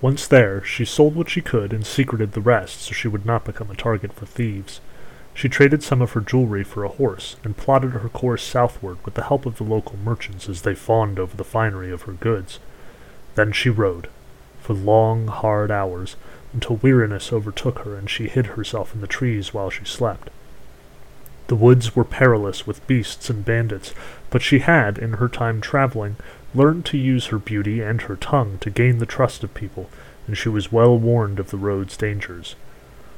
Once there, she sold what she could and secreted the rest so she would not become a target for thieves. She traded some of her jewelry for a horse and plotted her course southward with the help of the local merchants as they fawned over the finery of her goods. Then she rode, for long, hard hours, until weariness overtook her and she hid herself in the trees while she slept. The woods were perilous with beasts and bandits, but she had, in her time traveling, learned to use her beauty and her tongue to gain the trust of people, and she was well warned of the road's dangers.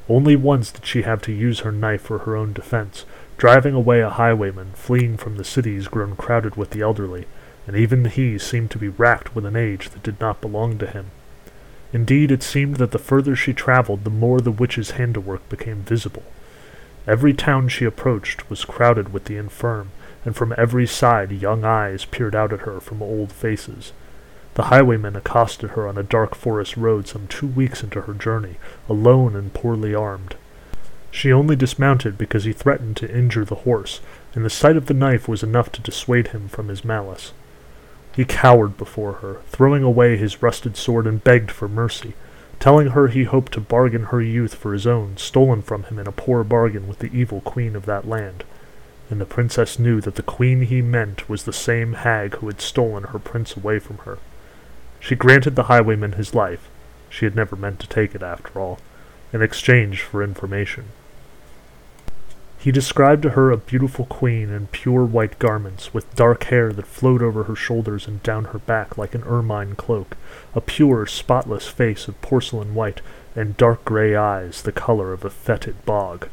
Only once did she have to use her knife for her own defense, driving away a highwayman fleeing from the cities grown crowded with the elderly, and even he seemed to be racked with an age that did not belong to him. Indeed, it seemed that the further she traveled, the more the witch's handiwork became visible. Every town she approached was crowded with the infirm, and from every side young eyes peered out at her from old faces. The highwayman accosted her on a dark forest road some two weeks into her journey, alone and poorly armed. She only dismounted because he threatened to injure the horse, and the sight of the knife was enough to dissuade him from his malice. He cowered before her, throwing away his rusted sword and begged for mercy, telling her he hoped to bargain her youth for his own, stolen from him in a poor bargain with the evil queen of that land and the princess knew that the queen he meant was the same hag who had stolen her prince away from her. She granted the highwayman his life, she had never meant to take it after all, in exchange for information. He described to her a beautiful queen in pure white garments, with dark hair that flowed over her shoulders and down her back like an ermine cloak, a pure, spotless face of porcelain white, and dark grey eyes the color of a fetid bog.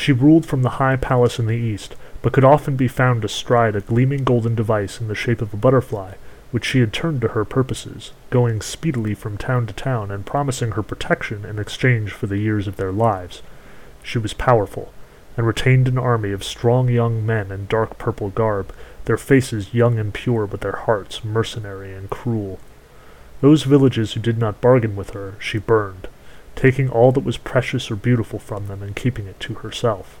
She ruled from the high palace in the east, but could often be found astride a gleaming golden device in the shape of a butterfly, which she had turned to her purposes, going speedily from town to town and promising her protection in exchange for the years of their lives. She was powerful, and retained an army of strong young men in dark purple garb, their faces young and pure, but their hearts mercenary and cruel. Those villages who did not bargain with her she burned, taking all that was precious or beautiful from them and keeping it to herself.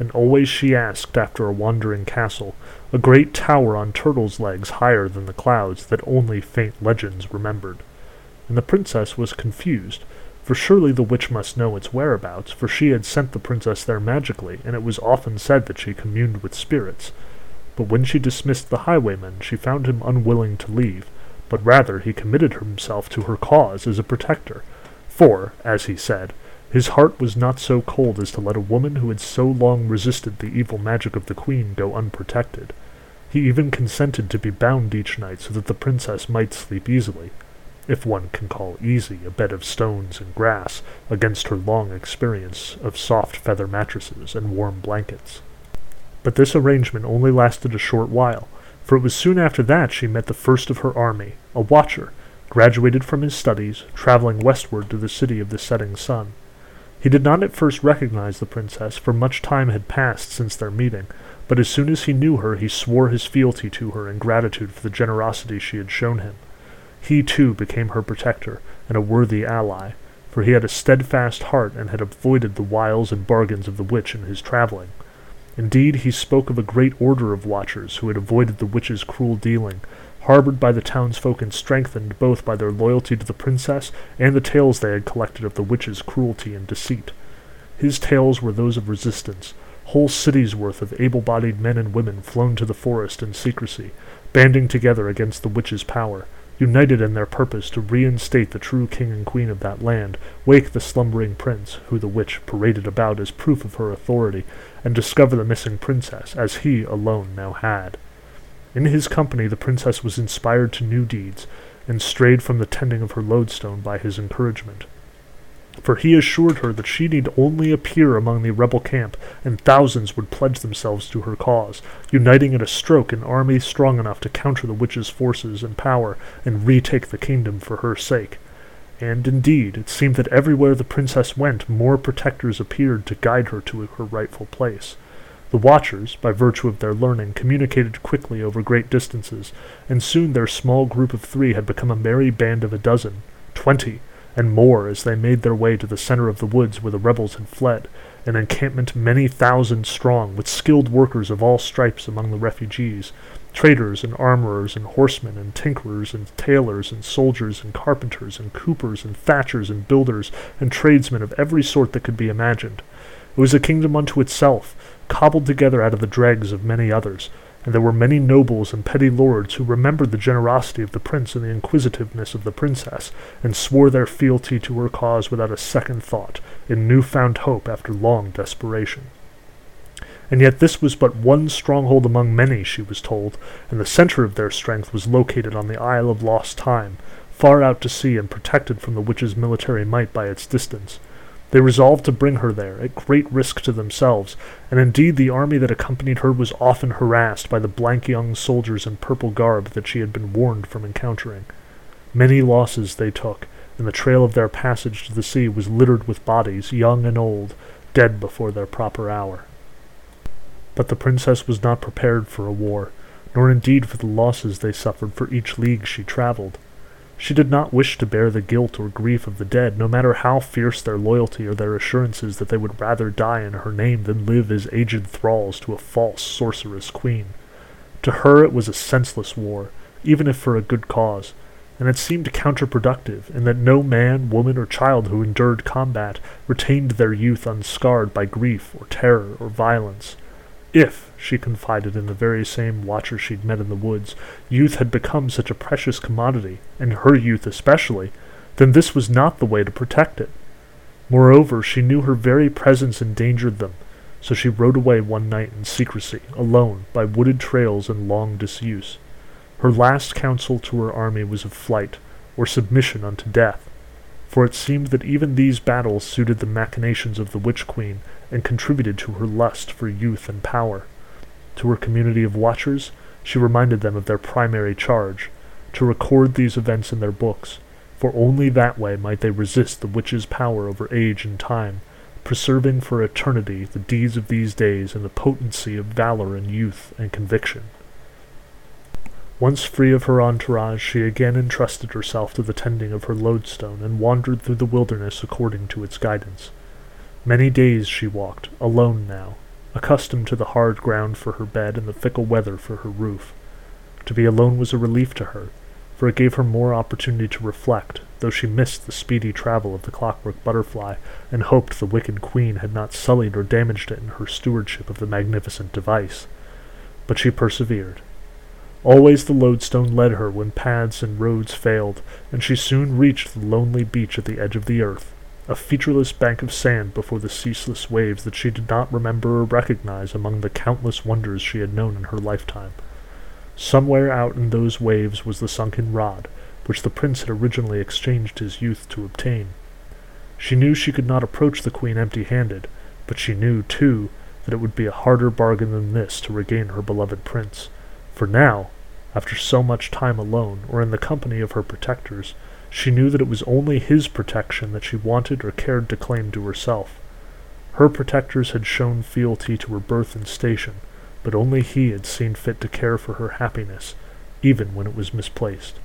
And always she asked after a wandering castle, a great tower on turtle's legs higher than the clouds that only faint legends remembered. And the princess was confused, for surely the witch must know its whereabouts, for she had sent the princess there magically, and it was often said that she communed with spirits. But when she dismissed the highwayman, she found him unwilling to leave, but rather he committed himself to her cause as a protector, for, as he said, his heart was not so cold as to let a woman who had so long resisted the evil magic of the queen go unprotected. He even consented to be bound each night so that the princess might sleep easily, if one can call easy a bed of stones and grass against her long experience of soft feather mattresses and warm blankets. But this arrangement only lasted a short while, for it was soon after that she met the first of her army, a watcher, graduated from his studies, traveling westward to the city of the setting sun. He did not at first recognize the princess, for much time had passed since their meeting, but as soon as he knew her he swore his fealty to her in gratitude for the generosity she had shown him. He too became her protector, and a worthy ally, for he had a steadfast heart and had avoided the wiles and bargains of the witch in his travelling. Indeed, he spoke of a great order of watchers who had avoided the witch's cruel dealing, harbored by the townsfolk and strengthened both by their loyalty to the princess and the tales they had collected of the witch's cruelty and deceit. His tales were those of resistance, whole cities' worth of able-bodied men and women flown to the forest in secrecy, banding together against the witch's power, united in their purpose to reinstate the true king and queen of that land, wake the slumbering prince, who the witch paraded about as proof of her authority, and discover the missing princess, as he alone now had. In his company the princess was inspired to new deeds, and strayed from the tending of her lodestone by his encouragement. For he assured her that she need only appear among the rebel camp, and thousands would pledge themselves to her cause, uniting at a stroke an army strong enough to counter the witch's forces and power, and retake the kingdom for her sake. And indeed, it seemed that everywhere the princess went, more protectors appeared to guide her to her rightful place. The watchers, by virtue of their learning, communicated quickly over great distances, and soon their small group of three had become a merry band of a dozen, twenty, and more as they made their way to the center of the woods where the rebels had fled, an encampment many thousand strong, with skilled workers of all stripes among the refugees, Traders and armorers and horsemen and tinkerers and tailors and soldiers and carpenters and coopers and thatchers and builders and tradesmen of every sort that could be imagined. It was a kingdom unto itself, cobbled together out of the dregs of many others, and there were many nobles and petty lords who remembered the generosity of the prince and the inquisitiveness of the princess, and swore their fealty to her cause without a second thought, in new-found hope after long desperation. And yet this was but one stronghold among many, she was told, and the center of their strength was located on the Isle of Lost Time, far out to sea and protected from the witch's military might by its distance. They resolved to bring her there, at great risk to themselves, and indeed the army that accompanied her was often harassed by the blank young soldiers in purple garb that she had been warned from encountering. Many losses they took, and the trail of their passage to the sea was littered with bodies, young and old, dead before their proper hour. But the princess was not prepared for a war, nor indeed for the losses they suffered for each league she travelled. She did not wish to bear the guilt or grief of the dead, no matter how fierce their loyalty or their assurances that they would rather die in her name than live as aged thralls to a false sorceress queen. To her it was a senseless war, even if for a good cause, and it seemed counterproductive in that no man, woman, or child who endured combat retained their youth unscarred by grief or terror or violence. If, she confided in the very same watcher she'd met in the woods, youth had become such a precious commodity, and her youth especially, then this was not the way to protect it. Moreover, she knew her very presence endangered them, so she rode away one night in secrecy, alone, by wooded trails in long disuse. Her last counsel to her army was of flight, or submission unto death, for it seemed that even these battles suited the machinations of the witch queen, and contributed to her lust for youth and power. To her community of watchers, she reminded them of their primary charge, to record these events in their books, for only that way might they resist the witch's power over age and time, preserving for eternity the deeds of these days and the potency of valor and youth and conviction. Once free of her entourage, she again entrusted herself to the tending of her lodestone and wandered through the wilderness according to its guidance. Many days she walked, alone now, accustomed to the hard ground for her bed and the fickle weather for her roof. To be alone was a relief to her, for it gave her more opportunity to reflect, though she missed the speedy travel of the clockwork butterfly, and hoped the wicked queen had not sullied or damaged it in her stewardship of the magnificent device. But she persevered. Always the lodestone led her when paths and roads failed, and she soon reached the lonely beach at the edge of the earth, a featureless bank of sand before the ceaseless waves that she did not remember or recognize among the countless wonders she had known in her lifetime. Somewhere out in those waves was the sunken rod, which the prince had originally exchanged his youth to obtain. She knew she could not approach the queen empty-handed, but she knew, too, that it would be a harder bargain than this to regain her beloved prince, for now, after so much time alone, or in the company of her protectors, she knew that it was only his protection that she wanted or cared to claim to herself. Her protectors had shown fealty to her birth and station, but only he had seen fit to care for her happiness, even when it was misplaced.